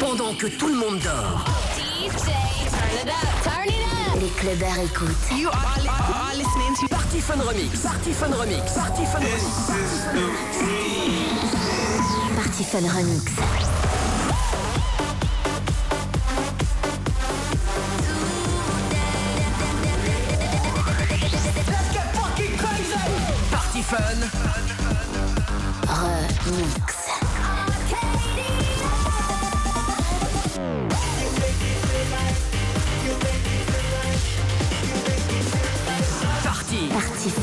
Pendant que tout le monde dort, DJ, turn it up, turn it up. Les clubbers écoutent. you are, li- are listening to Party Fun Remix. Party Fun Remix. Party Fun Remix. Party Fun Remix. Party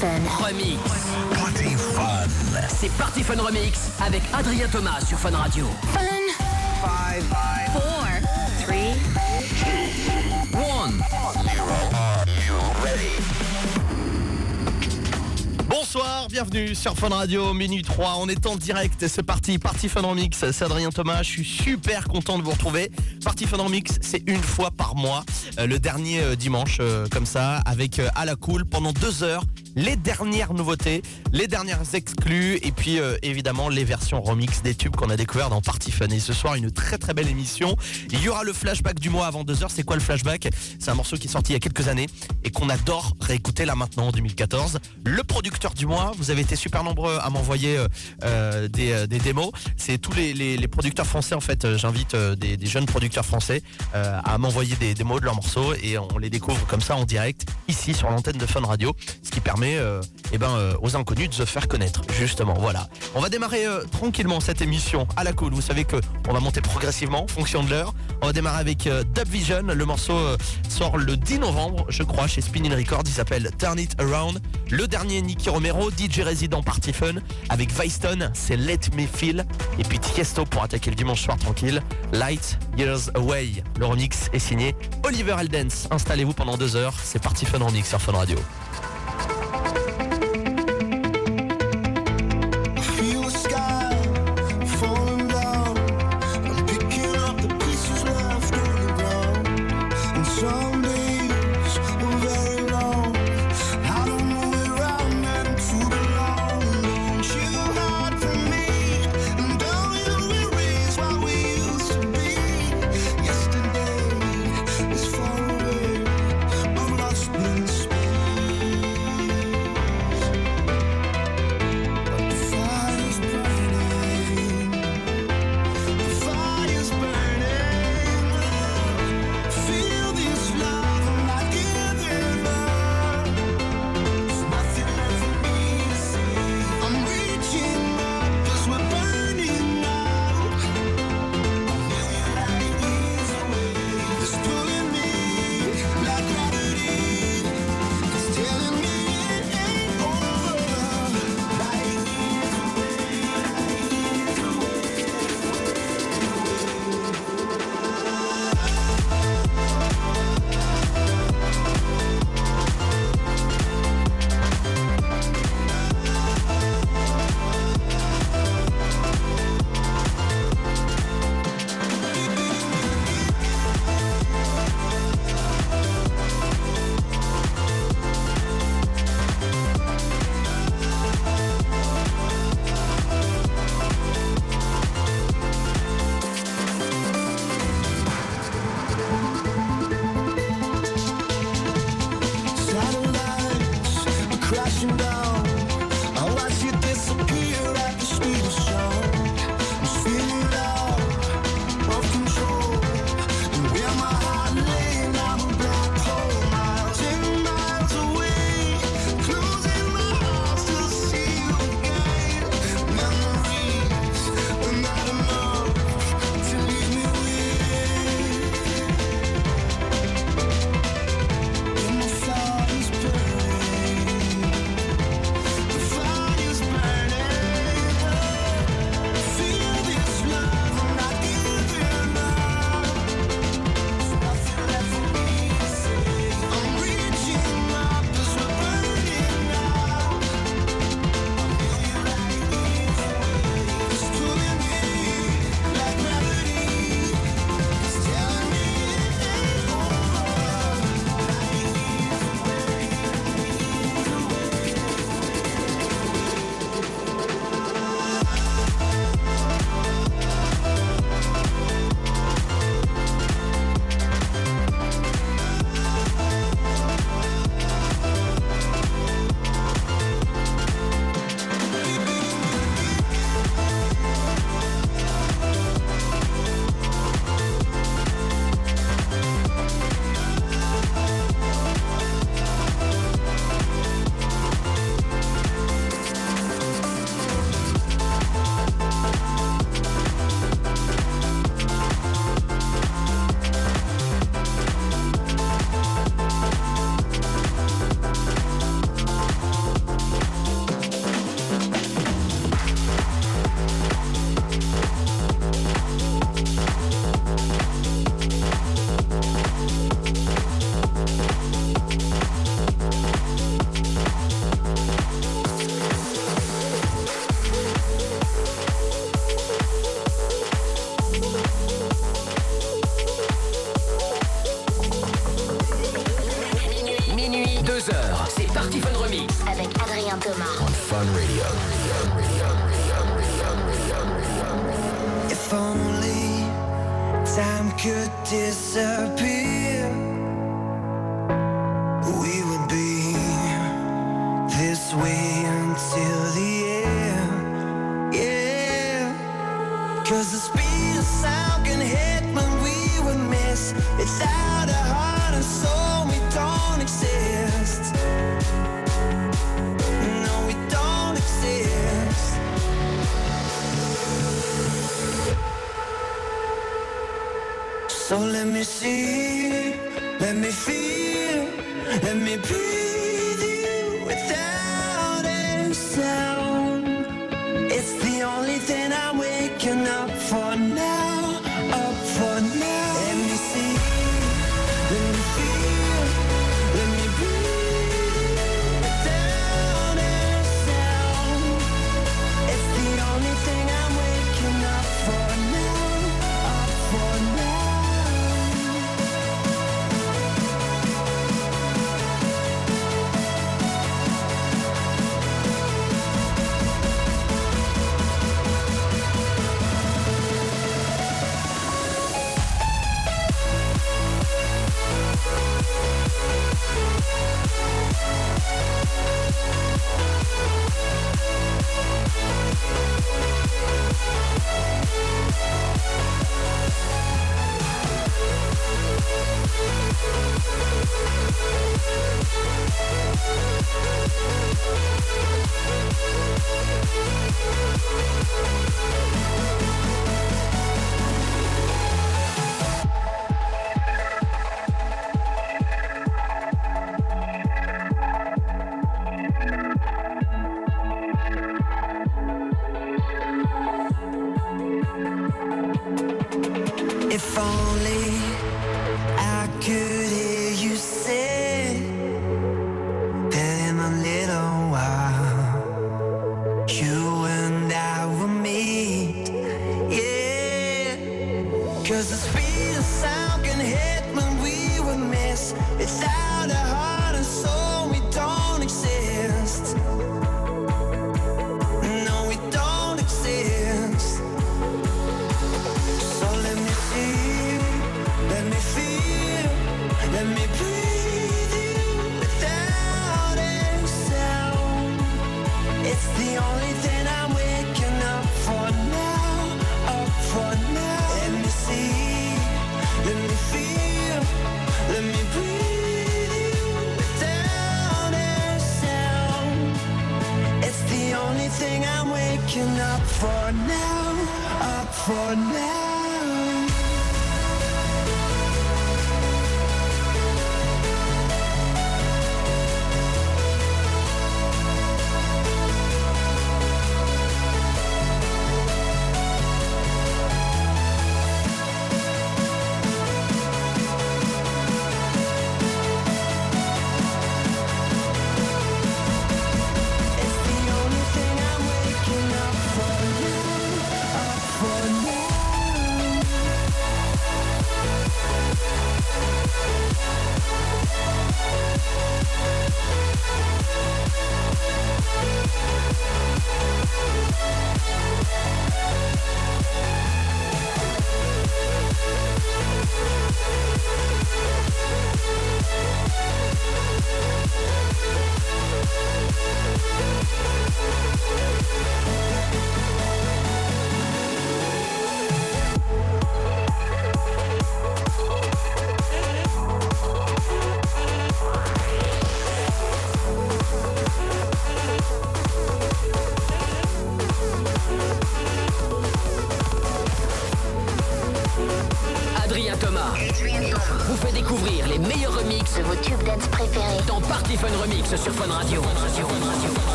Fun. Remix. Party Fun. C'est Party Fun Remix avec Adrien Thomas sur Fun Radio. Four, three, One. Bonsoir, bienvenue sur Fun Radio, minute 3, on est en direct, c'est parti, Party Fun Remix, c'est Adrien Thomas, je suis super content de vous retrouver. Party Fun Remix, c'est une fois par mois, euh, le dernier euh, dimanche, euh, comme ça, avec à la cool, pendant deux heures, les dernières nouveautés, les dernières exclus, et puis euh, évidemment les versions remix des tubes qu'on a découvert dans Party Fun. Et ce soir, une très très belle émission. Il y aura le flashback du mois avant deux heures, c'est quoi le flashback? C'est un morceau qui est sorti il y a quelques années et qu'on adore réécouter là maintenant en 2014. Le producteur du mois, vous avez été super nombreux à m'envoyer euh, euh, des, démos. C'est tous les, producteurs français en fait. J'invite des, jeunes producteurs français à m'envoyer des démos de leurs morceaux et on les découvre comme ça en direct ici sur l'antenne de Fun Radio, ce qui permet euh, eh ben, euh, aux inconnus de se faire connaître justement. Voilà. On va démarrer euh, tranquillement cette émission à la cool. Vous savez que on va monter progressivement en fonction de l'heure. On va démarrer avec euh, Dub Vision. Le morceau sort le 10 novembre, je crois, chez Spinning Records. Il s'appelle Turn It Around. Le dernier Nicky Romero, DJ résident Party Fun, avec Weiston, c'est Let Me Feel. Et puis Tiesto pour attaquer le dimanche soir tranquille. Light Years Away. Le remix est signé Oliver Eldens. Installez-vous pendant deux heures. C'est Party Fun Remix sur Fun Radio.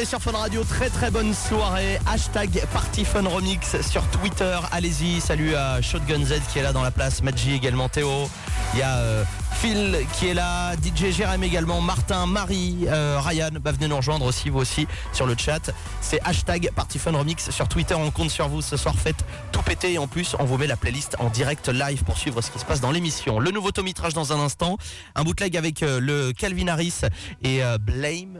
Est sur Fun Radio, très très bonne soirée. Hashtag Party Fun Remix sur Twitter. Allez-y, salut à Shotgun Z qui est là dans la place, Maggi également, Théo. Il y a euh, Phil qui est là, DJ Jérém également, Martin, Marie, euh, Ryan. Bah, venez nous rejoindre aussi, vous aussi, sur le chat. C'est hashtag Party Fun Remix sur Twitter. On compte sur vous ce soir. Faites tout péter et en plus, on vous met la playlist en direct live pour suivre ce qui se passe dans l'émission. Le nouveau Tomitrage dans un instant. Un bootleg avec euh, le Calvin Harris et Blame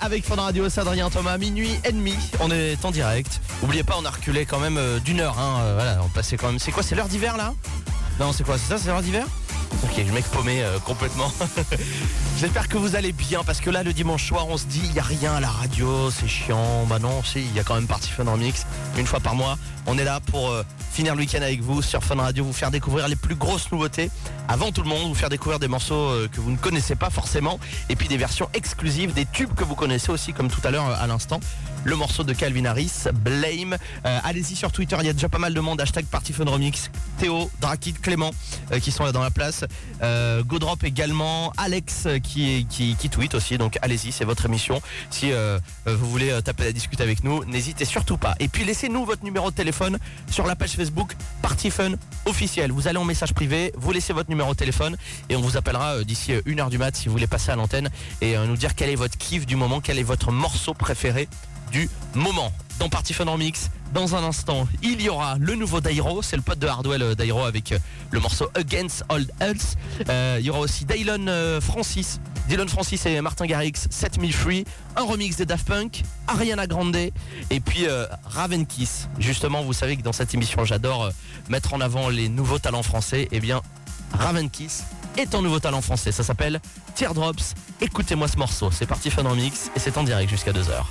avec Fun Radio, Adrien Thomas, minuit et demi, on est en direct. Oubliez pas, on a reculé quand même euh, d'une heure, hein, euh, voilà, on passait quand même. C'est quoi, c'est l'heure d'hiver là? Non, c'est quoi, c'est ça, c'est l'heure d'hiver? Ok, le mec paumé euh, complètement. J'espère que vous allez bien parce que là le dimanche soir on se dit il y a rien à la radio, c'est chiant. Bah non, si, il y a quand même Party Fun Remix une fois par mois. On est là pour euh, finir le week-end avec vous sur Fun Radio, vous faire découvrir les plus grosses nouveautés avant tout le monde, vous faire découvrir des morceaux euh, que vous ne connaissez pas forcément et puis des versions exclusives, des tubes que vous connaissez aussi comme tout à l'heure euh, à l'instant. Le morceau de Calvin Harris, Blame. Euh, Allez-y sur Twitter, il y a déjà pas mal de monde. Hashtag Party Fun Remix. Théo, Drakit, Clément euh, qui sont là dans la place. Euh, Godrop également. Alex qui, qui, qui tweet aussi. Donc allez-y, c'est votre émission. Si vous voulez taper la discute avec nous, n'hésitez surtout pas. Et puis laissez-nous votre numéro de téléphone sur la page Facebook Party Fun officiel. Vous allez en message privé, vous laissez votre numéro de téléphone et on vous appellera d'ici euh, une heure du mat si vous voulez passer à l'antenne et nous dire quel est votre kiff du moment, quel est votre morceau préféré du moment. Dans Party Fun Remix, dans un instant, il y aura le nouveau Dairo, c'est le pote de Hardwell euh, Dairo avec euh, le morceau Against All Else. Euh, il y aura aussi Dylan euh, Francis, Dylan Francis et Martin Garrix, 7000 Free, un remix des Daft Punk, Ariana Grande et puis Raven Kiss. Justement, vous savez que dans cette émission, j'adore mettre en avant les nouveaux talents français. Eh bien, Raven Kiss est un nouveau talent français. Ça s'appelle Teardrops. Écoutez-moi ce morceau. C'est parti Fun Remix et c'est en direct jusqu'à 2h.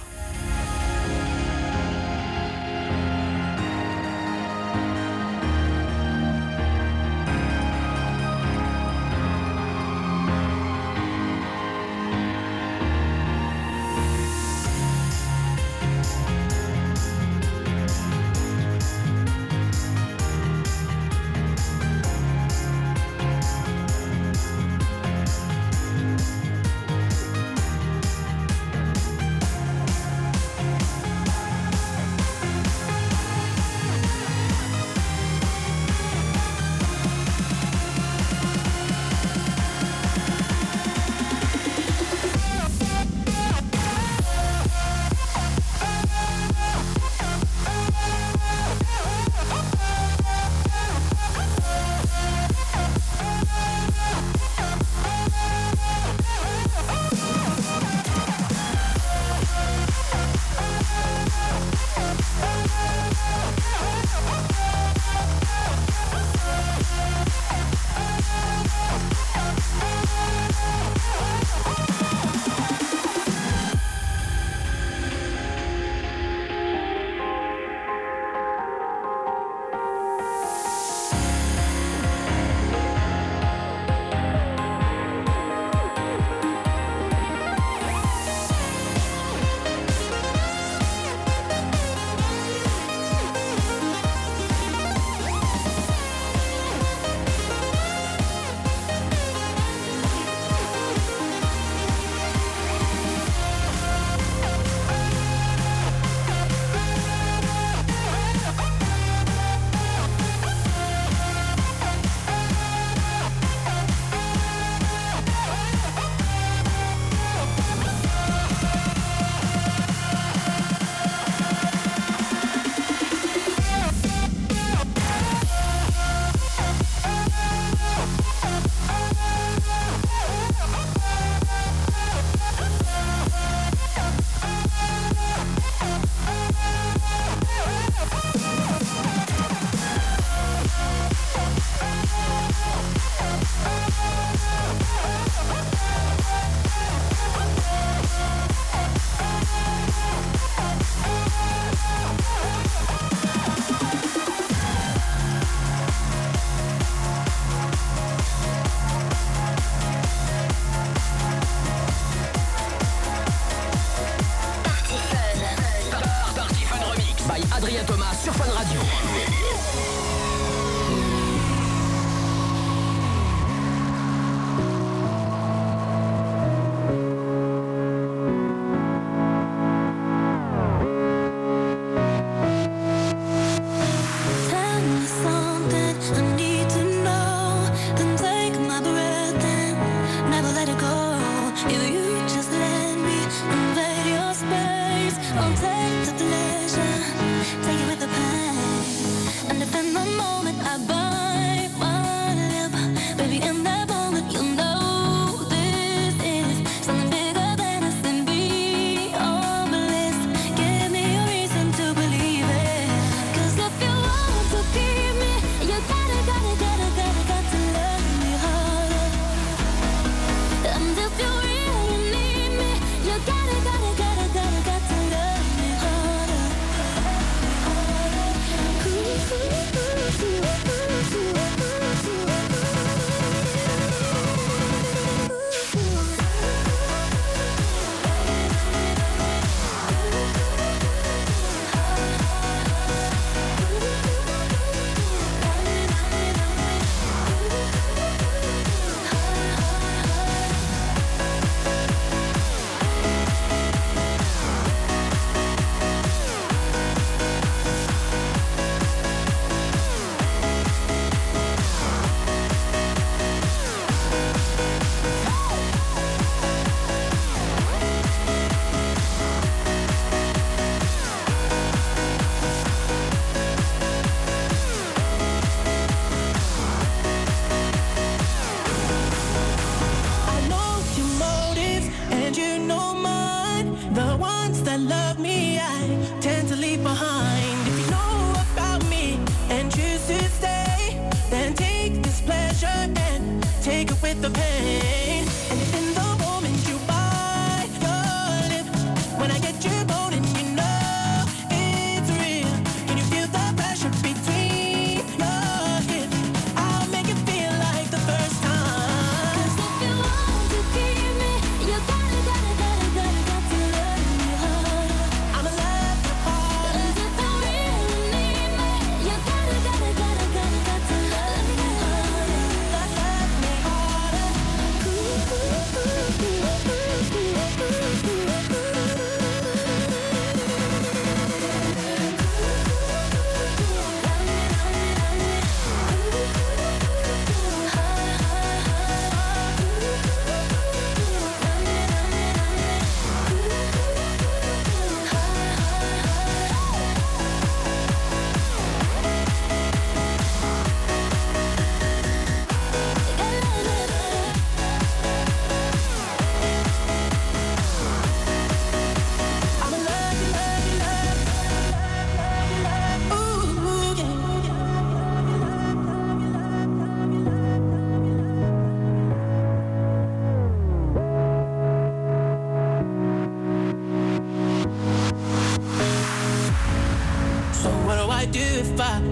do if I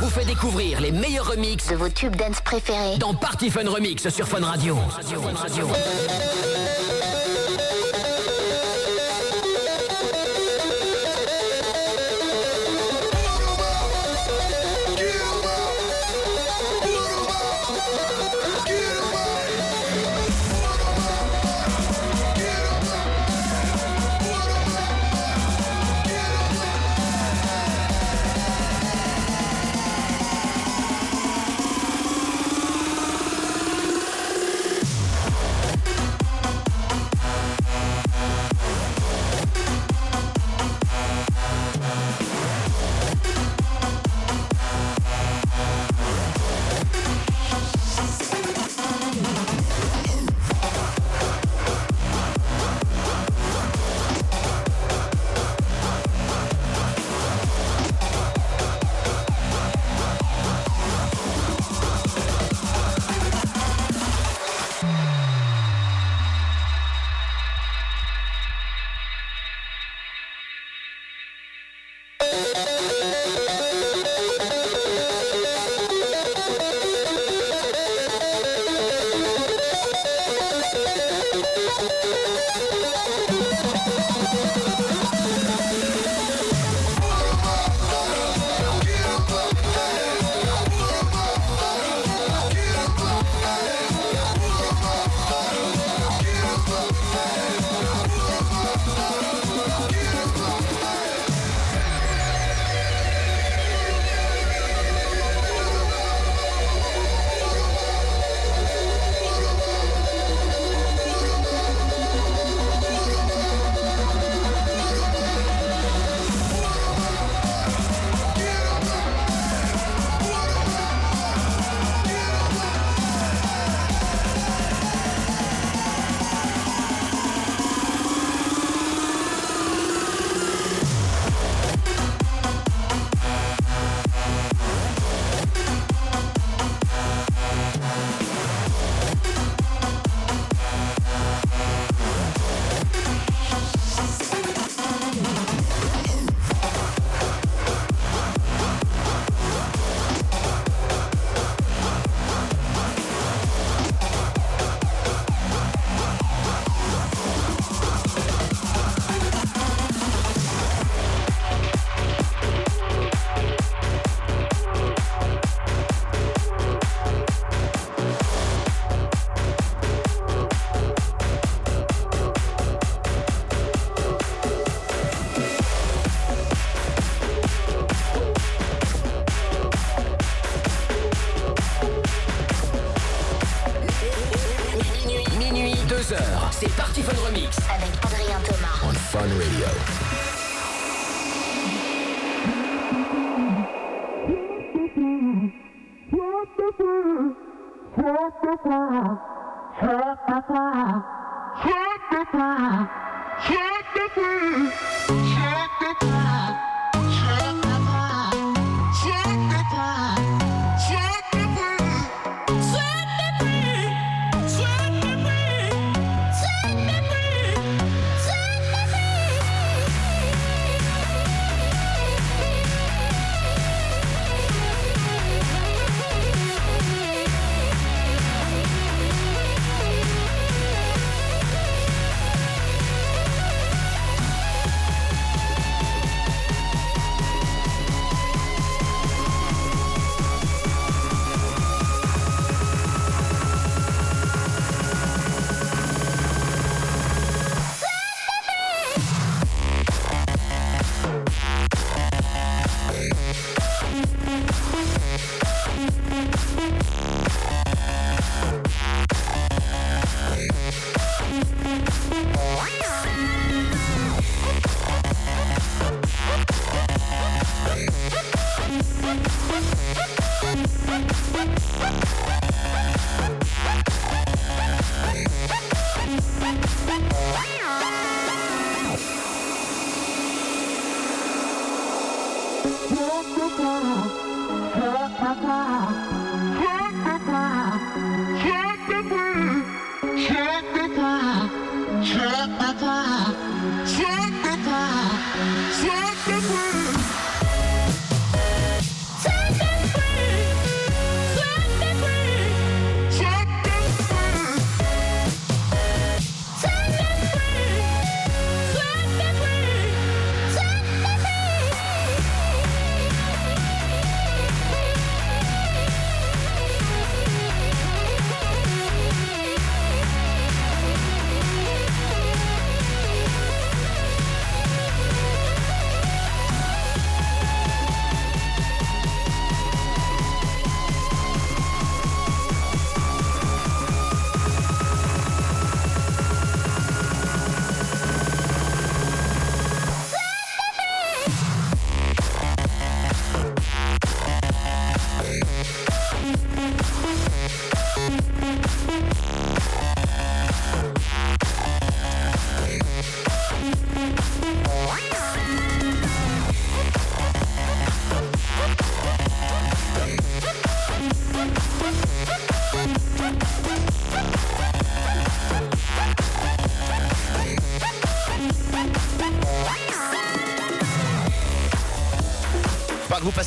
Vous fait découvrir les meilleurs remixes de vos tubes dance préférés dans Party Fun Remix sur Fun Radio.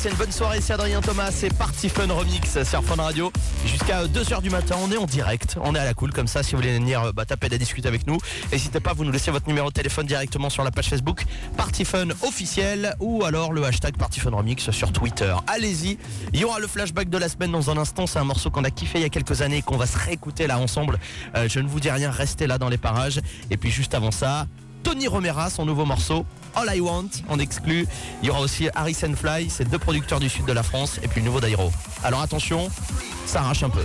Bonne soirée, c'est Adrien Thomas, c'est Party Fun Remix sur Fun Radio. Jusqu'à 2h du matin, on est en direct, on est à la cool comme ça, si vous voulez venir bah, taper et discuter avec nous, n'hésitez pas, vous nous laissez votre numéro de téléphone directement sur la page Facebook Party Fun officiel ou alors le hashtag Party Fun Remix sur Twitter. Allez-y, il y aura le flashback de la semaine dans un instant, c'est un morceau qu'on a kiffé il y a quelques années, qu'on va se réécouter là ensemble. Euh, je ne vous dis rien, restez là dans les parages. Et puis juste avant ça, Tony Romera, son nouveau morceau, All I Want, en exclut. Il y aura aussi Harrison Fly, c'est deux producteurs du sud de la France, et puis le nouveau d'Airo. Alors attention, ça arrache un peu.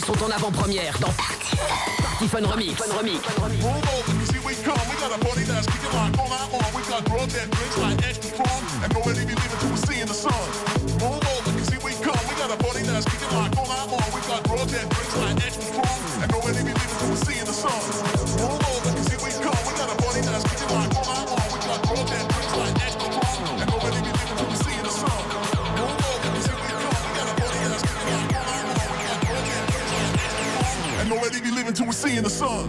sont en avant-première dans Party Fun Remix. Fun Fun Remix. Until we're seeing the sun.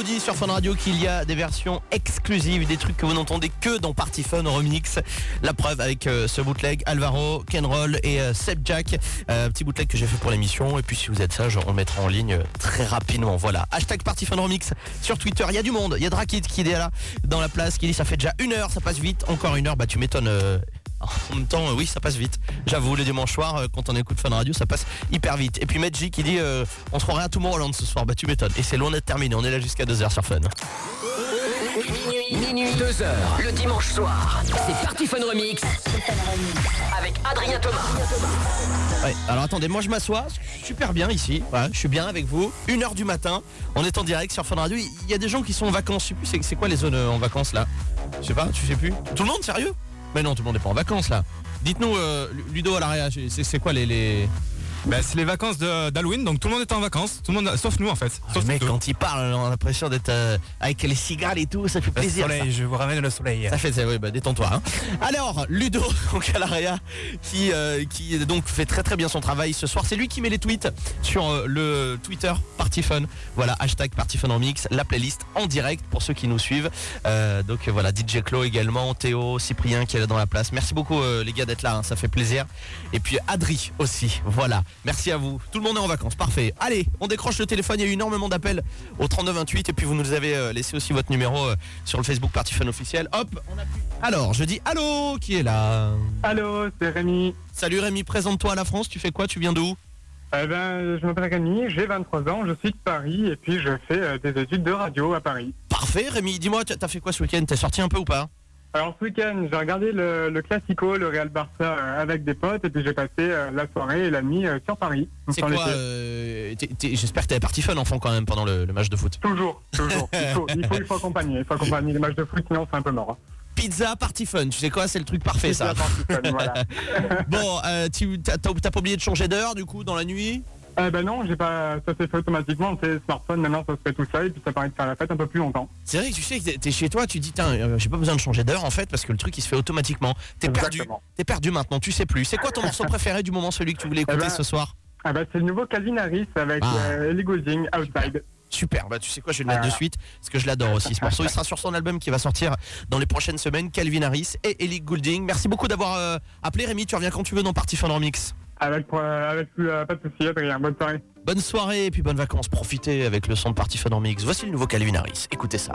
vous dit sur Fun Radio qu'il y a des versions exclusives, des trucs que vous n'entendez que dans Party Fun Remix, la preuve avec euh, ce bootleg Alvaro, Kenroll et euh, Seb Jack, Euh, petit bootleg que j'ai fait pour l'émission. Et puis si vous êtes sage, on mettra en ligne euh, très rapidement. Voilà, hashtag Party Fun Remix sur Twitter, il y a du monde, il y a Drakit qui est là dans la place, qui dit ça fait déjà une heure, ça passe vite, encore une heure, bah tu m'étonnes. En même temps, euh, oui, ça passe vite. J'avoue, le dimanche soir, euh, quand on écoute Fun Radio, ça passe hyper vite. Et puis Medji qui dit, euh, on se croirait à Tomorrowland ce soir. Bah tu m'étonnes. Et c'est loin d'être terminé. On est là jusqu'à 2h sur Fun. Minuit, minuit, 2 heures, le dimanche soir. C'est Party Fun Remix avec Adrien Thomas. Ouais, alors attendez, moi je m'assois, super bien ici, Ouais, je suis bien avec vous, 1h du matin, on est en direct sur Fun Radio, il y a des gens qui sont en vacances, je sais plus, c'est- quoi les zones en vacances là? Je sais pas, tu sais plus? Tout le monde, sérieux? Mais non, tout le monde n'est pas en vacances là. Dites-nous, euh, Ludo à l'arrière, c'est quoi les... Bah, c'est les vacances d'Halloween, donc tout le monde est en vacances, tout le monde, sauf nous en fait. Le Sauf mec, quand il parle, on a l'impression d'être euh, avec les cigales et tout, ça fait Le plaisir. ça. soleil, je vous ramène le soleil. Ça fait ça, oui, bah détends-toi. hein. Alors, Ludo, donc à l'AREA, qui, euh, qui donc fait très très bien son travail ce soir. C'est lui qui met les tweets sur euh, le Twitter Party Fun. Voilà, hashtag Party Fun en mix, la playlist en direct pour ceux qui nous suivent. Donc voilà, DJ Clo également, Théo, Cyprien qui est là dans la place. Merci beaucoup les gars d'être là, hein, ça fait plaisir. Et puis Adri aussi, voilà. Merci à vous. Tout le monde est en vacances, parfait. Allez, on décroche le téléphone, il y a eu énormément d'appels au 3228 et puis vous nous avez euh, laissé aussi votre numéro euh, sur le Facebook Party Fun officiel. Hop, on appuie. Alors, je dis allô, qui est là? Allô, c'est Rémi. Salut Rémi, présente-toi à la France, tu fais quoi? Tu viens d'où? Eh ben, je m'appelle Rémi, j'ai 23 ans, je suis de Paris. Et puis je fais euh, des études de radio à Paris. Parfait Rémi, dis-moi, t'as fait quoi ce week-end? T'es sorti un peu ou pas? Alors ce week-end, j'ai regardé le, le Classico, le Real Barça euh, avec des potes et puis j'ai passé euh, la soirée et la nuit euh, sur Paris. C'est quoi J'espère que t'avais parti fun enfant quand même pendant le, le match de foot. Toujours, toujours. Il faut, il faut, il faut accompagner, il faut accompagner les matchs de foot, sinon c'est un peu mort. Pizza party fun, tu sais quoi C'est le truc parfait ça. Pizza party fun, voilà. bon, euh, tu t'as pas oublié de changer d'heure du coup dans la nuit? Eh ben non, j'ai pas, ça s'est fait automatiquement, c'est smartphone, maintenant ça se fait tout seul et puis ça permet de faire la fête un peu plus longtemps. C'est vrai que tu sais que t'es- chez toi, tu dis tiens, euh, j'ai pas besoin de changer d'heure en fait parce que le truc il se fait automatiquement. T'es perdu, t'es perdu maintenant, tu sais plus. C'est quoi ton morceau préféré du moment, celui que tu voulais écouter Eh ben, ce soir? Ah bah c'est le nouveau Calvin Harris avec Ah. euh, Ellie Goulding, Outside. Super, bah tu sais quoi, je vais le mettre de suite parce que je l'adore aussi ce morceau. Il sera sur son album qui va sortir dans les prochaines semaines, Calvin Harris et Ellie Goulding. Merci beaucoup d'avoir euh, appelé Rémi, tu reviens quand tu veux dans Party Fun Remix. Avec, euh, avec euh, pas de soucis, Adrien, bonne soirée. Bonne soirée et puis bonnes vacances, profitez avec le son de Party Fun Remix. Voici le nouveau Calvin Harris, écoutez ça.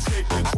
Take the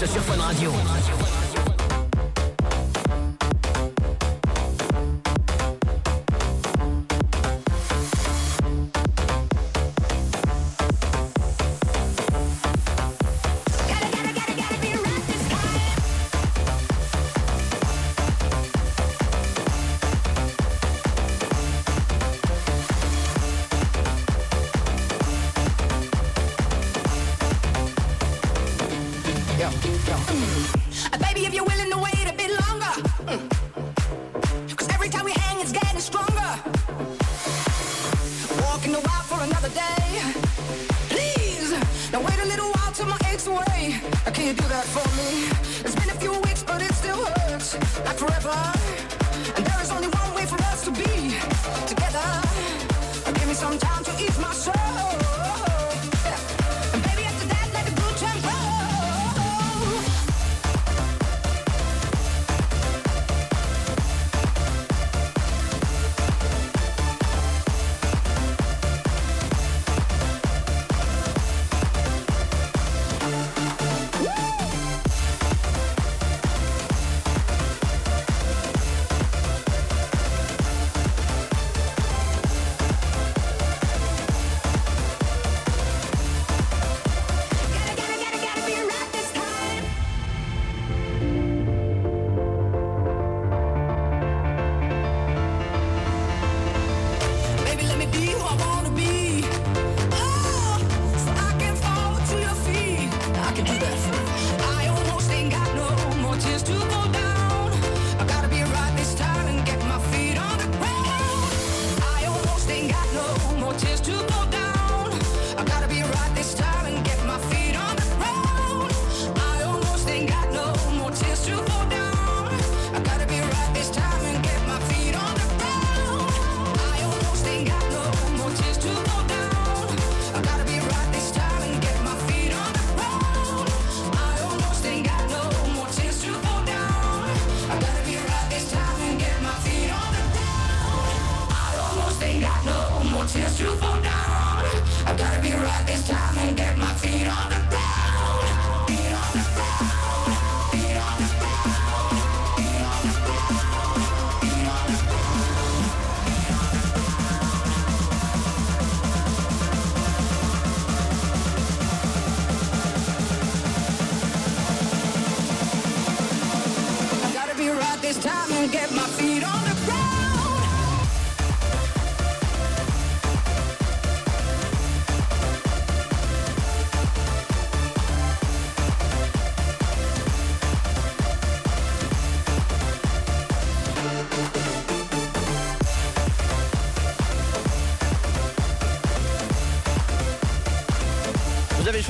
mix sur Fun Radio.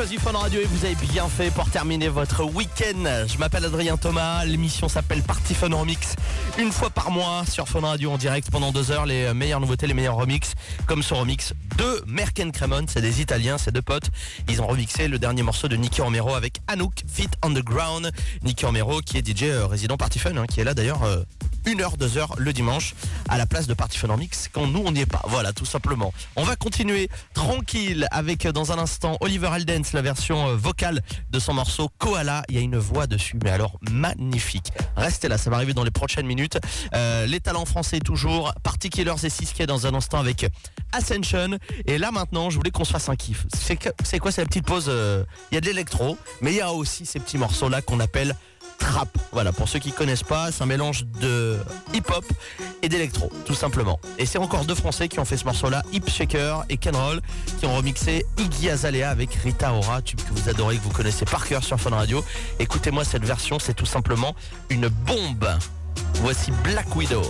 choisi Fun Radio et vous avez bien fait pour terminer votre week-end. Je m'appelle Adrien Thomas, l'émission s'appelle Party Fun Remix. Une fois par mois sur Fun Radio en direct pendant deux heures, les meilleures nouveautés, les meilleurs remix, comme ce remix de Merken Cremon, c'est des Italiens, c'est deux potes. Ils ont remixé le dernier morceau de Nicky Romero avec Anouk, Fit on the Ground. Nicky Romero qui est DJ euh, résident Party Fun, hein, qui est là d'ailleurs. Euh, 1h, heure, 2h le dimanche à la place de Party Fun Mix quand nous on n'y est pas. Voilà, tout simplement. On va continuer tranquille avec euh, dans un instant Oliver Aldens, la version euh, vocale de son morceau Koala. Il y a une voix dessus, mais alors magnifique. Restez là, ça va arriver dans les prochaines minutes. Euh, les talents français toujours, Party Killers et Siskey dans un instant avec Ascension. Et là maintenant, je voulais qu'on se fasse un kiff. C'est quoi, cette petite pause Il y a de l'électro, mais il y a aussi ces petits morceaux là qu'on appelle trap. Voilà, pour ceux qui connaissent pas, c'est un mélange de hip-hop et d'électro, tout simplement. Et c'est encore deux Français qui ont fait ce morceau-là, Hip Shaker et Ken Roll, qui ont remixé Iggy Azalea avec Rita Ora, tube que vous adorez, que vous connaissez par cœur sur Fun Radio. Écoutez-moi cette version, c'est tout simplement une bombe. Voici Black Widow.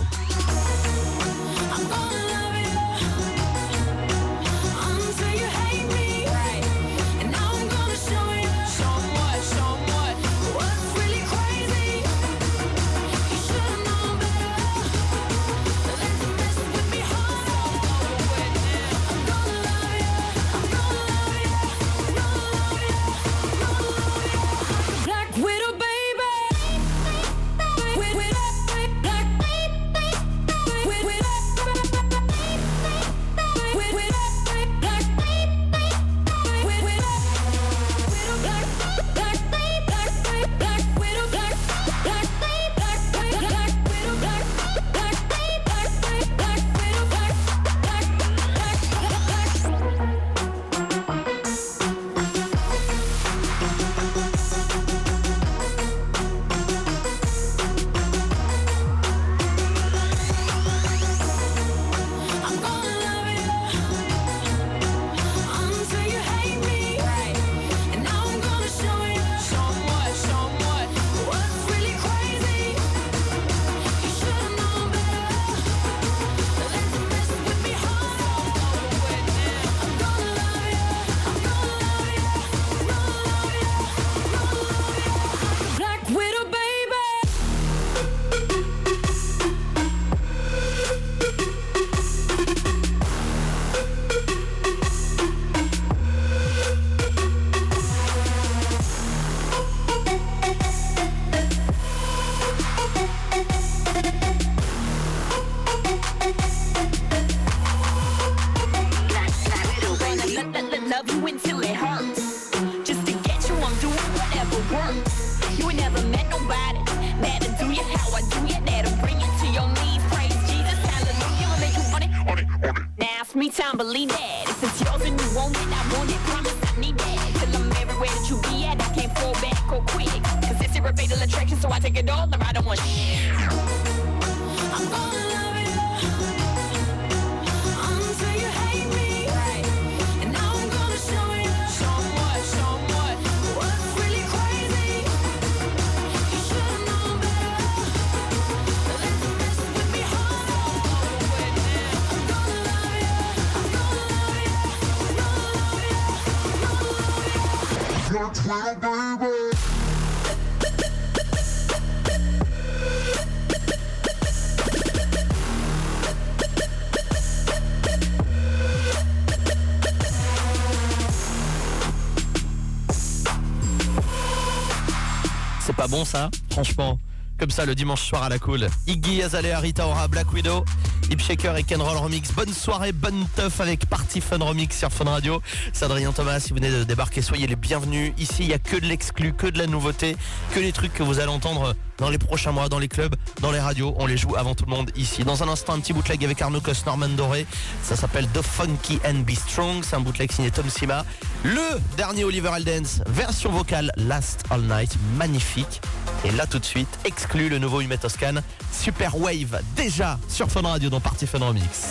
Bon ça Franchement. Comme ça le dimanche soir à la cool. Iggy Azalea, Rita Ora, Black Widow, Hip Shaker et Ken Roll Remix. Bonne soirée, bonne teuf avec Party Fun Remix sur Fun Radio. C'est Adrien Thomas, si vous venez de débarquer, soyez les bienvenus. Ici, il n'y a que de l'exclu, que de la nouveauté, que les trucs que vous allez entendre dans les prochains mois, dans les clubs, dans les radios. On les joue avant tout le monde ici. Dans un instant, un petit bootleg avec Arnaud Cos, Norman Doré. Ça s'appelle The Funky and Be Strong. C'est un bootleg signé Tom Sima. Le dernier Oliver Aldens, version vocale Last All Night. Magnifique. Et là tout de suite, exclu le nouveau Humet Toscan, Super Wave, déjà sur Fun Radio dans Party Fun Remix.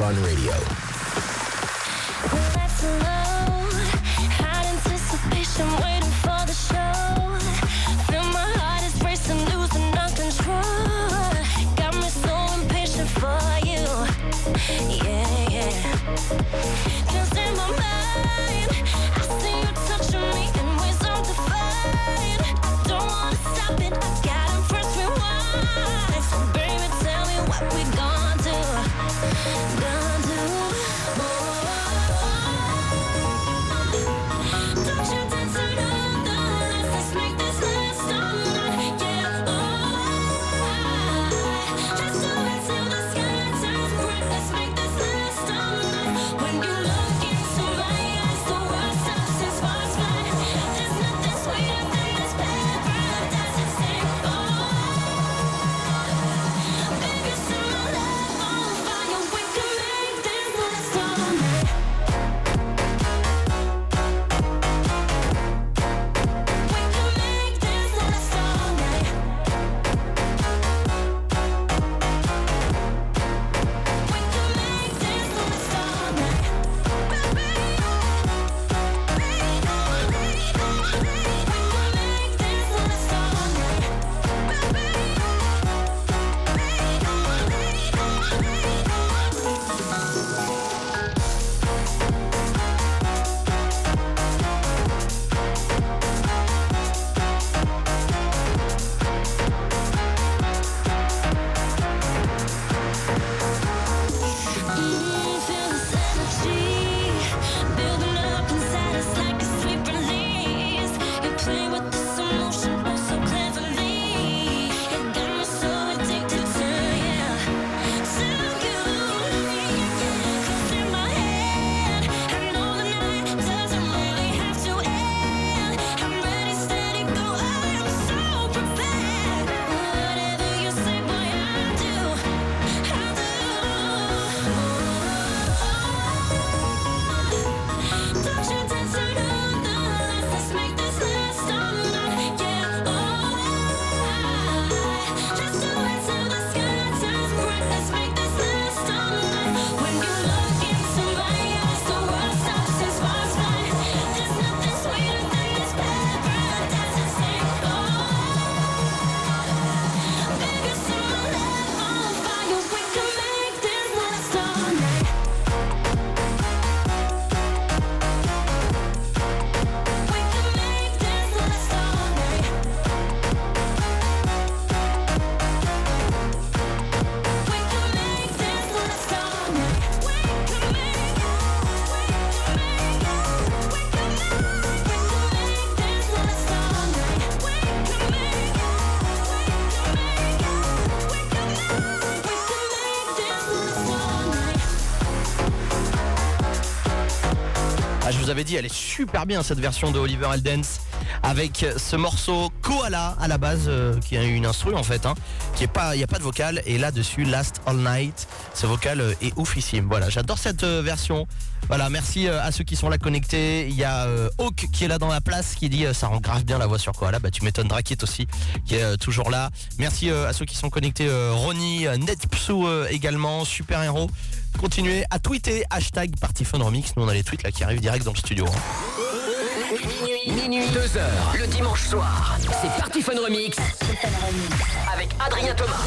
Fun Radio. Elle est super bien cette version de Oliver Eldens avec ce morceau Koala à la base euh, qui a une instru en fait, hein, qui est pas, il y a pas de vocal et là dessus Last All Night, ce vocal euh, est oufissime. Voilà, j'adore cette euh, version. Voilà, merci euh, à ceux qui sont là connectés. Il y a euh, Hawk qui est là dans la place qui dit euh, ça rend grave bien la voix sur Koala. Bah tu m'étonnes Drakit aussi qui est euh, toujours là. Merci euh, à ceux qui sont connectés. euh, Ronnie, euh, euh, également, super héros. Continuez à tweeter hashtag Remix. Nous on a les tweets là qui arrivent direct dans le studio. hein. Minuit, minuit, 2 heures, le dimanche soir. C'est Party Fun Remix avec Adrien Thomas.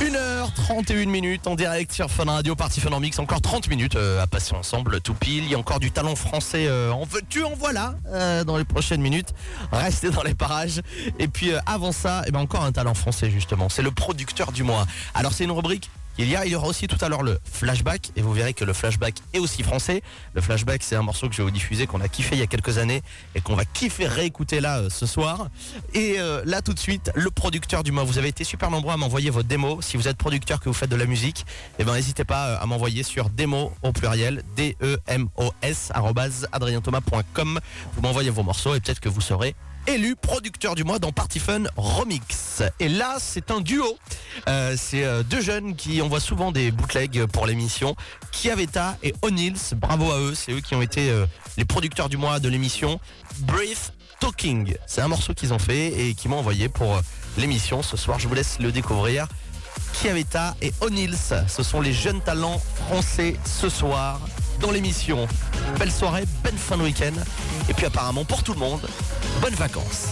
1h31 minutes en direct sur Fun Radio, Party Fun en Mix. Encore 30 minutes euh, à passer ensemble, tout pile. Il y a encore du talent français euh, en veux-tu, en voilà, euh, dans les prochaines minutes. Restez dans les parages. Et puis avant ça, eh ben, encore un talent français justement. C'est le producteur du mois. Alors c'est une rubrique il y a, il y aura aussi tout à l'heure le flashback et vous verrez que le flashback est aussi français. Le flashback c'est un morceau que je vais vous diffuser qu'on a kiffé il y a quelques années et qu'on va kiffer réécouter là euh, ce soir. Et euh, là tout de suite le producteur du mois. Vous avez été super nombreux à m'envoyer vos démos. Si vous êtes producteur que vous faites de la musique, eh ben n'hésitez pas euh, à m'envoyer sur démo au pluriel d m o s arobase adrienthomas.com. Vous m'envoyez vos morceaux et peut-être que vous serez élu producteur du mois dans Party Fun Remix. Et là, c'est un duo. Euh, c'est euh, deux jeunes qui envoient souvent des bootlegs pour l'émission. Kiaveta et O'Neills, bravo à eux. C'est eux qui ont été euh, les producteurs du mois de l'émission. Breath Talking. C'est un morceau qu'ils ont fait et qui m'ont envoyé pour l'émission ce soir. Je vous laisse le découvrir. Kiaveta et O'Neills, ce sont les jeunes talents français ce soir dans l'émission. Belle soirée, bonne fin de week-end. Et puis apparemment pour tout le monde, bonnes vacances.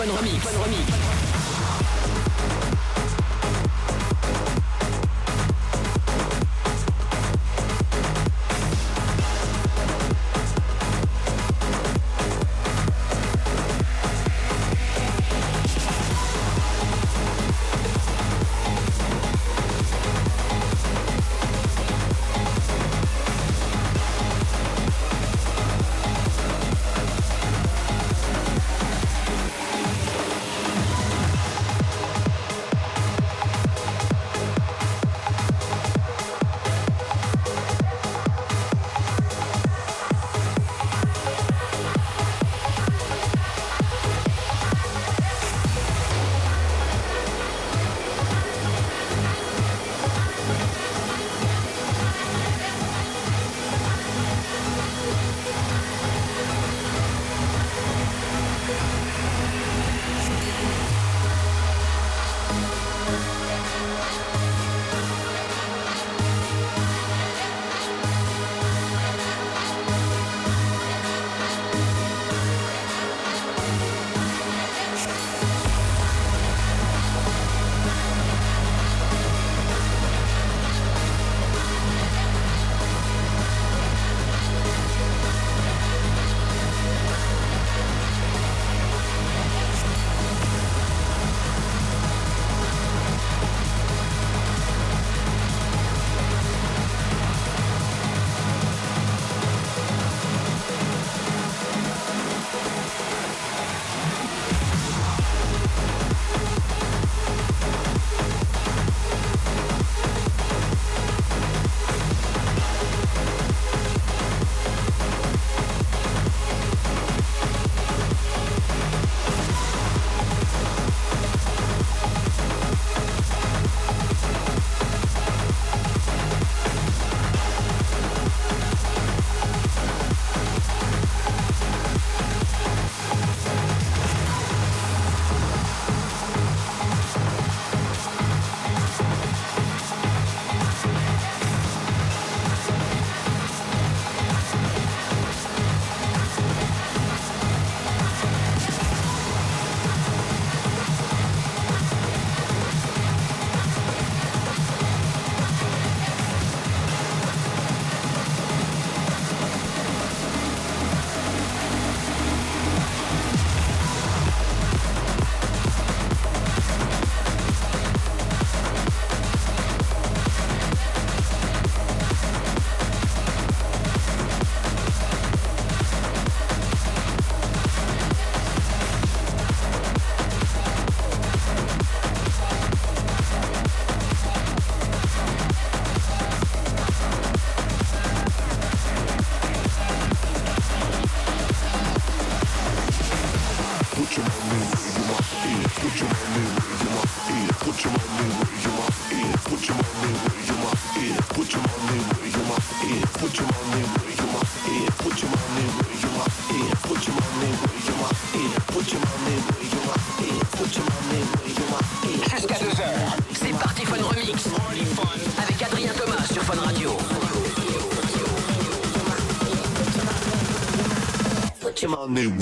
Remix. Put your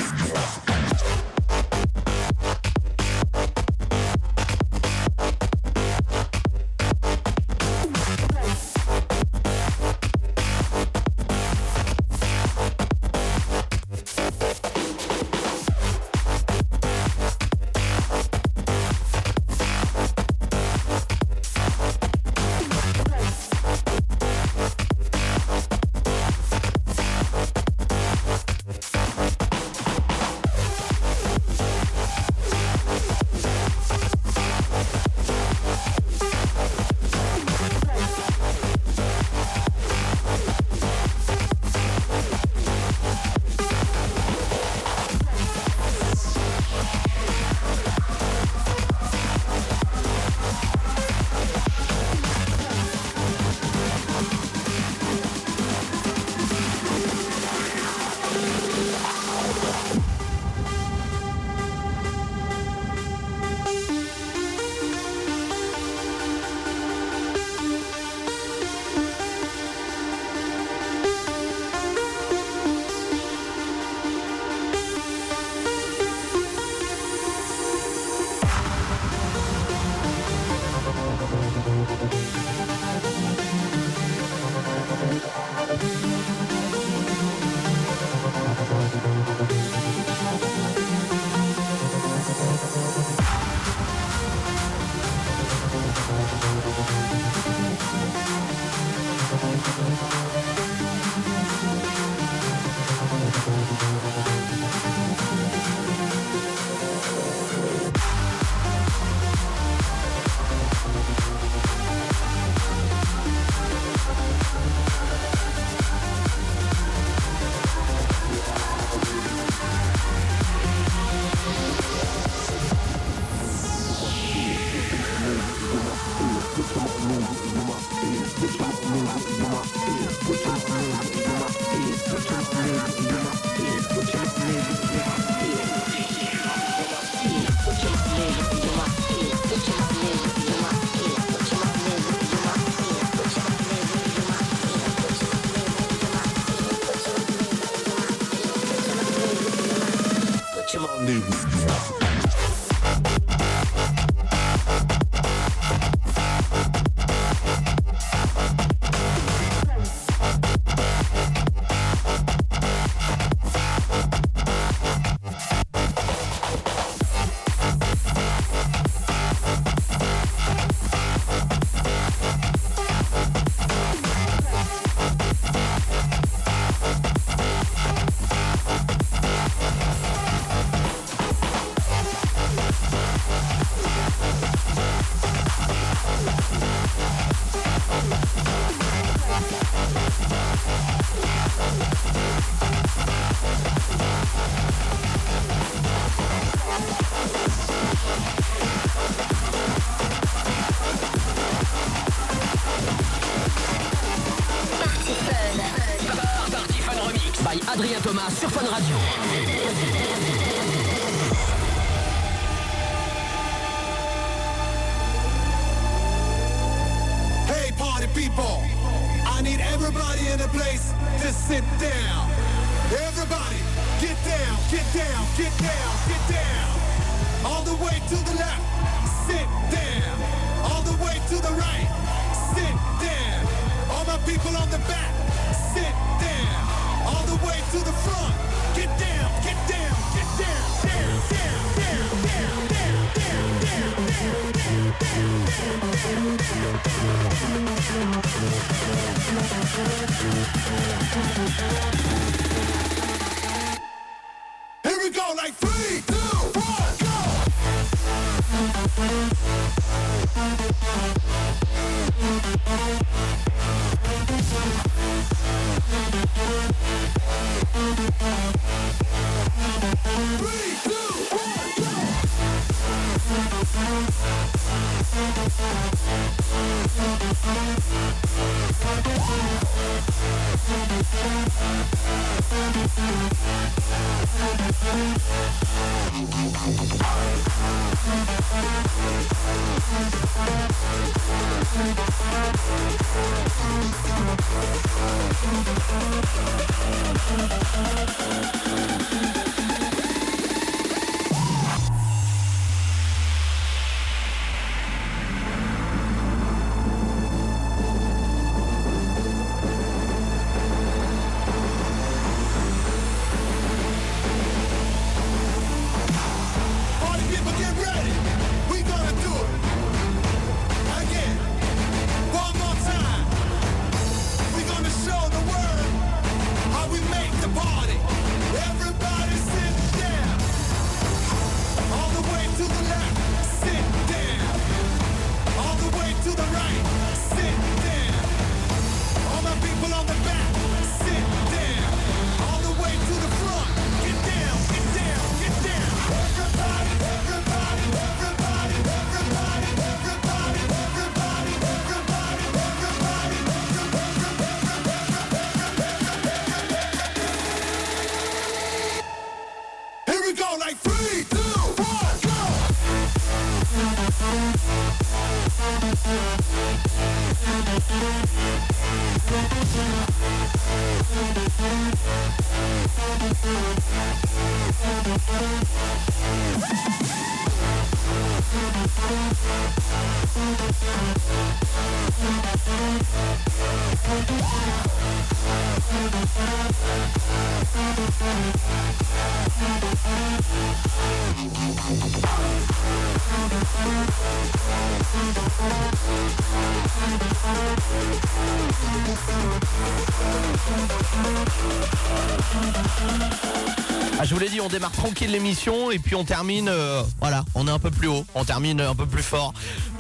On démarre tranquille l'émission et puis on termine, euh, voilà, on est un peu plus haut, on termine un peu plus fort.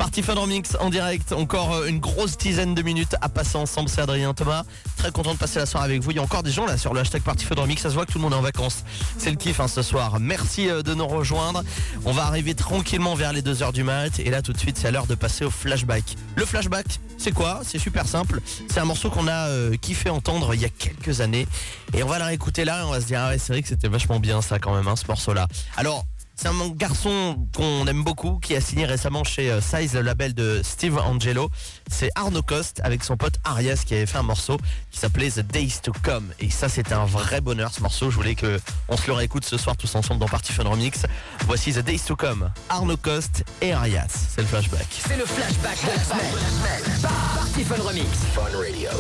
Parti Fun en direct, encore euh, une grosse dizaine de minutes à passer ensemble, c'est Adrien Thomas. Très content de passer la soirée avec vous. Il y a encore des gens là sur le hashtag Parti Fun ça se voit que tout le monde est en vacances. C'est le kiff hein, ce soir. Merci euh, de nous rejoindre. On va arriver tranquillement vers les 2h du mat et là tout de suite c'est à l'heure de passer au flashback. Le flashback, c'est quoi? C'est super simple. C'est un morceau qu'on a euh, kiffé entendre il y a quelques années et on va la réécouter là et on va se dire ah ouais c'est vrai que c'était vachement bien ça quand même hein, ce morceau là. Alors C'est un garçon qu'on aime beaucoup qui a signé récemment chez euh, Size, le label de Steve Angelo. C'est Arno Cost avec son pote Arias qui avait fait un morceau qui s'appelait The Days to Come. Et ça, c'était un vrai bonheur ce morceau. Je voulais que on se le réécoute ce soir tous ensemble dans Party Fun Remix. Voici The Days to Come, Arno Cost et Arias. C'est le flashback. C'est le flashback de la semaine. Party Fun Remix. Fun Radio.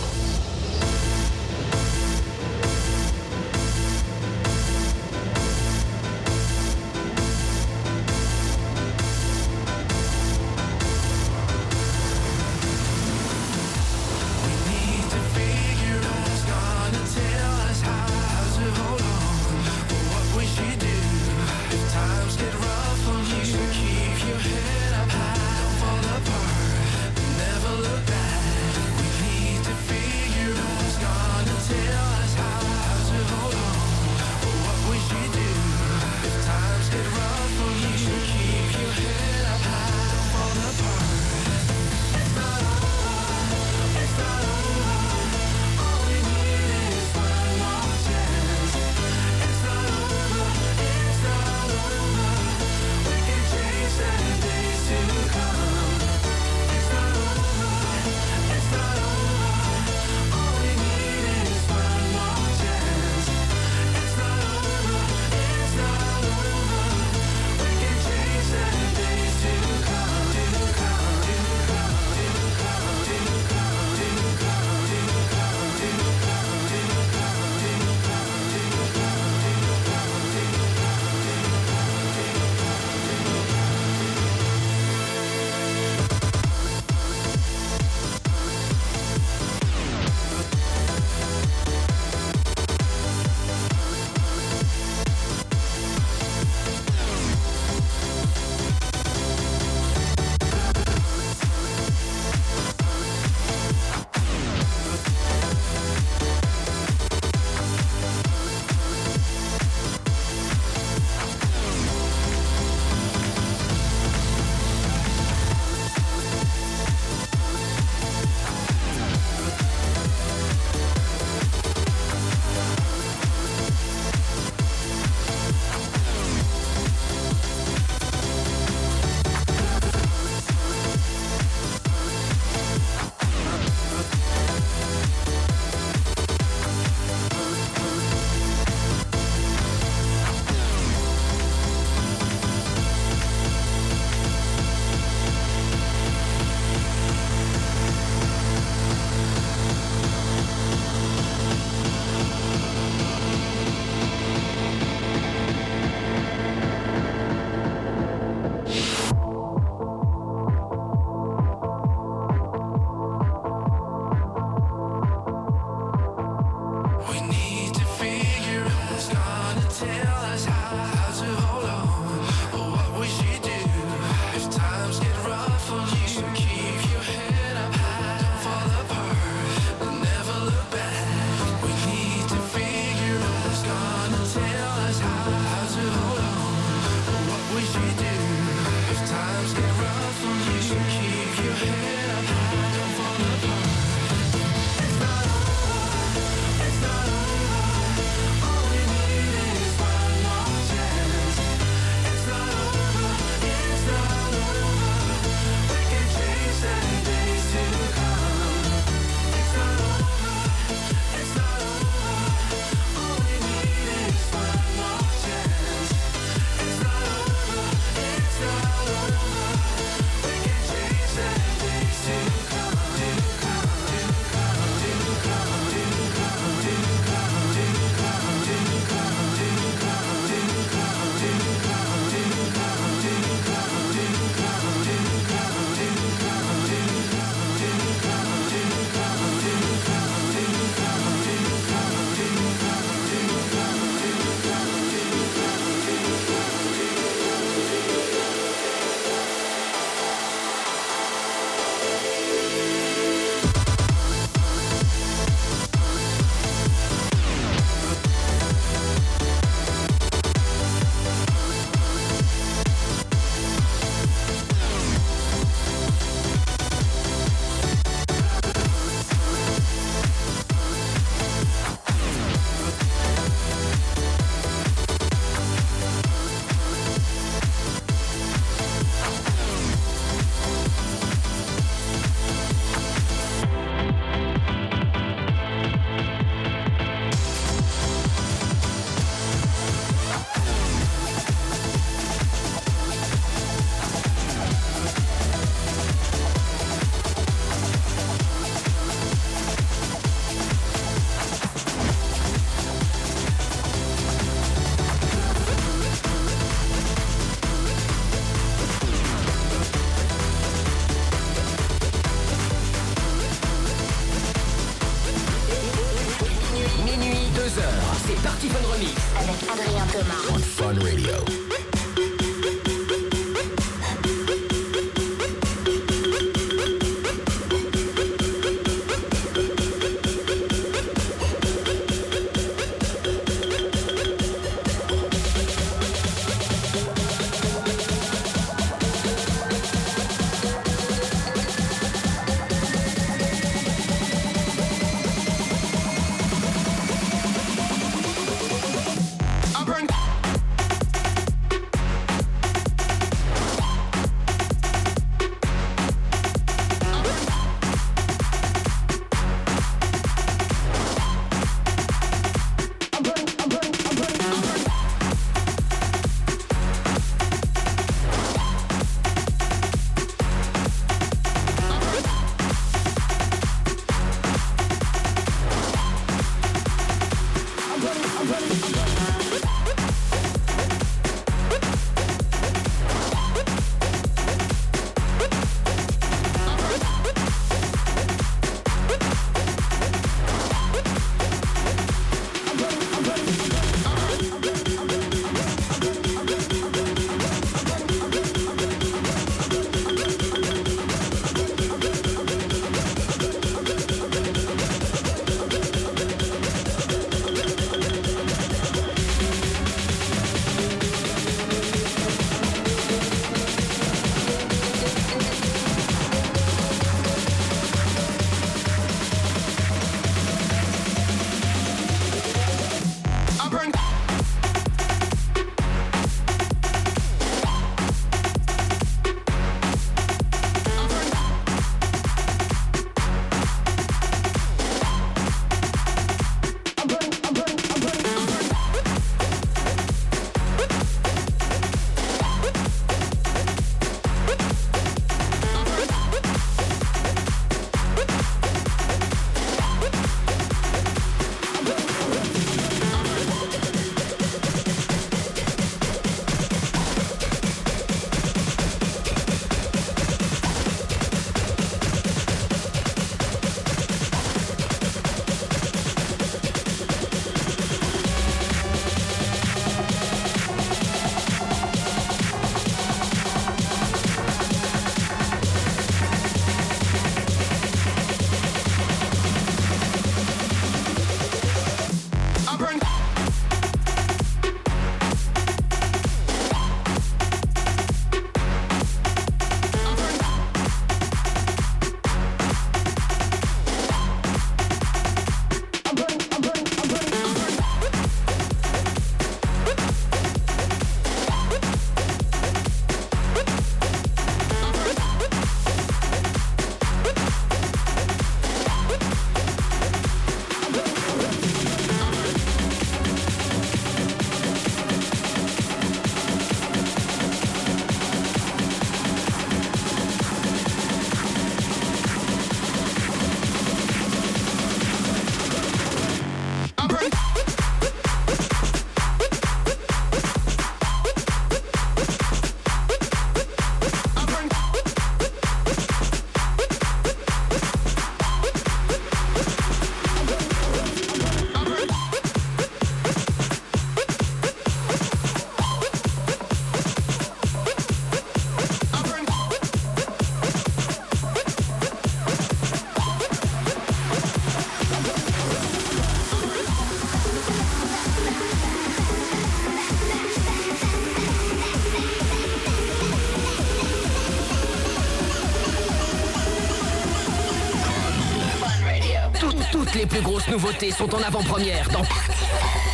Nouveautés sont en avant-première dans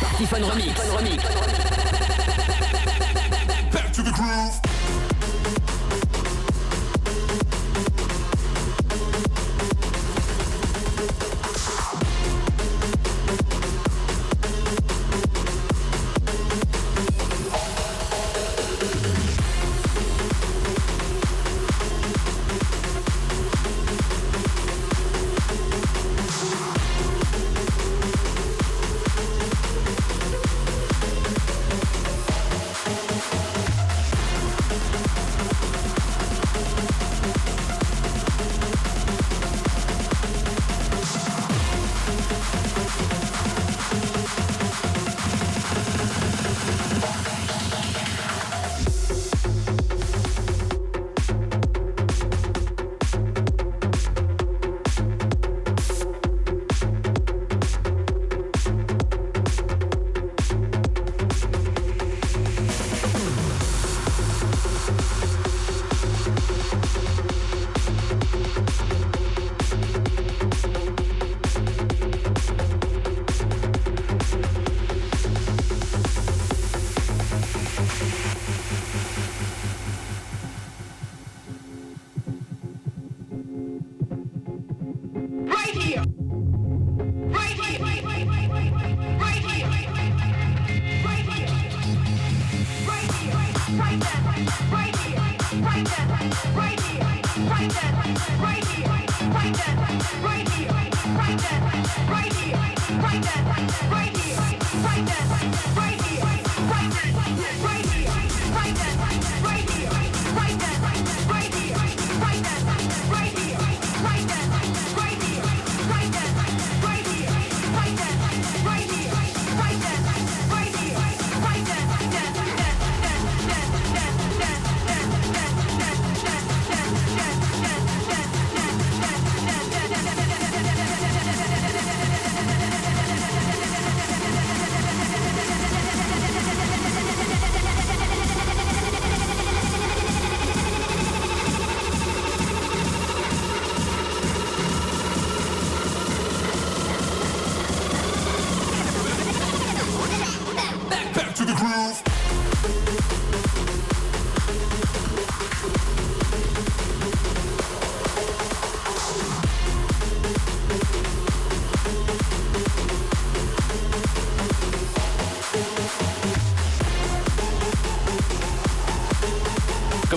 Party Fun Remix.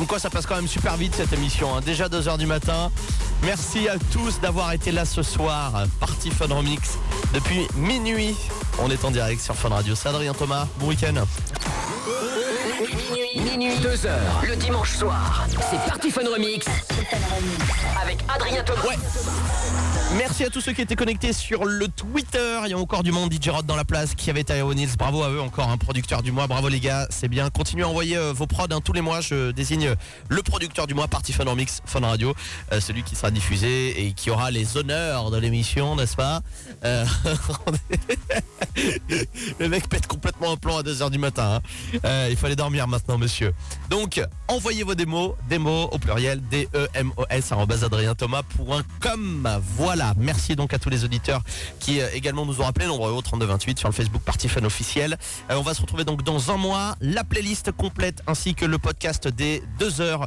Quoi ça passe quand même super vite cette émission, hein. déjà 2h du matin. Merci à tous d'avoir été là ce soir. Party Fun Remix depuis minuit. On est en direct sur Fun Radio. C'est Adrien Thomas, bon week-end. Minuit, minuit, 2h, le dimanche soir. C'est Party Fun Remix. Avec Adrien Thomas. Merci à tous ceux qui étaient connectés sur le Il y a encore du monde, DJ Rod dans la place, qui avait Tyrone Nils. Bravo à eux, encore un producteur du mois. Bravo les gars, c'est bien. Continuez à envoyer euh, vos prods hein. tous les mois. Je désigne le producteur du mois, Party Fun en Mix, Fun Radio. Euh, celui qui sera diffusé et qui aura les honneurs de l'émission, n'est-ce pas? Euh, Le mec pète complètement un plan à 2h du matin. hein. Euh, il fallait dormir maintenant, monsieur. Donc, envoyez vos démos, démos au pluriel, D-E-M-O-S, arobase adrienthomas.com. Voilà, merci donc à tous les auditeurs qui euh, également nous ont rappelé, nombreux au 3228 sur le Facebook Party Fan officiel. Euh, on va se retrouver donc dans un mois. La playlist complète ainsi que le podcast des deux heures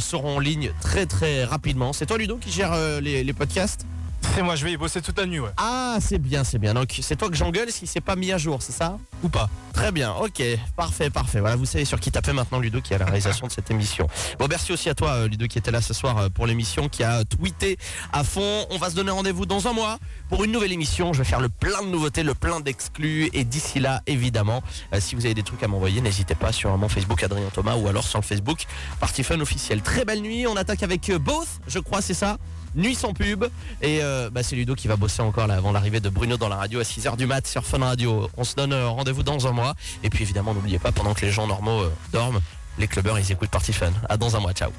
seront en ligne très très rapidement. C'est toi Ludo qui gère les podcasts? C'est moi, je vais y bosser toute la nuit, ouais. Ah, c'est bien, c'est bien. Donc, c'est toi que j'engueule si c'est pas mis à jour, c'est ça Ou pas Très bien, ok, parfait, parfait. Voilà, vous savez sur qui taper maintenant, Ludo, qui est à la réalisation de cette émission. Bon, merci aussi à toi, euh, Ludo, qui était là ce soir euh, pour l'émission, qui a tweeté à fond. On va se donner rendez-vous dans un mois pour une nouvelle émission. Je vais faire le plein de nouveautés, le plein d'exclus. Et d'ici là, évidemment, euh, si vous avez des trucs à m'envoyer, n'hésitez pas sur mon Facebook Adrien Thomas ou alors sur le Facebook Party Fun officiel. Très belle nuit. On attaque avec euh, Both, je crois, c'est ça Nuit sans pub et euh, bah, c'est Ludo qui va bosser encore avant l'arrivée de Bruno dans la radio à 6h du mat sur Fun Radio. On se donne euh, rendez-vous dans un mois et puis évidemment n'oubliez pas pendant que les gens normaux euh, dorment, les clubbers ils écoutent Party Fun. À dans un mois, ciao.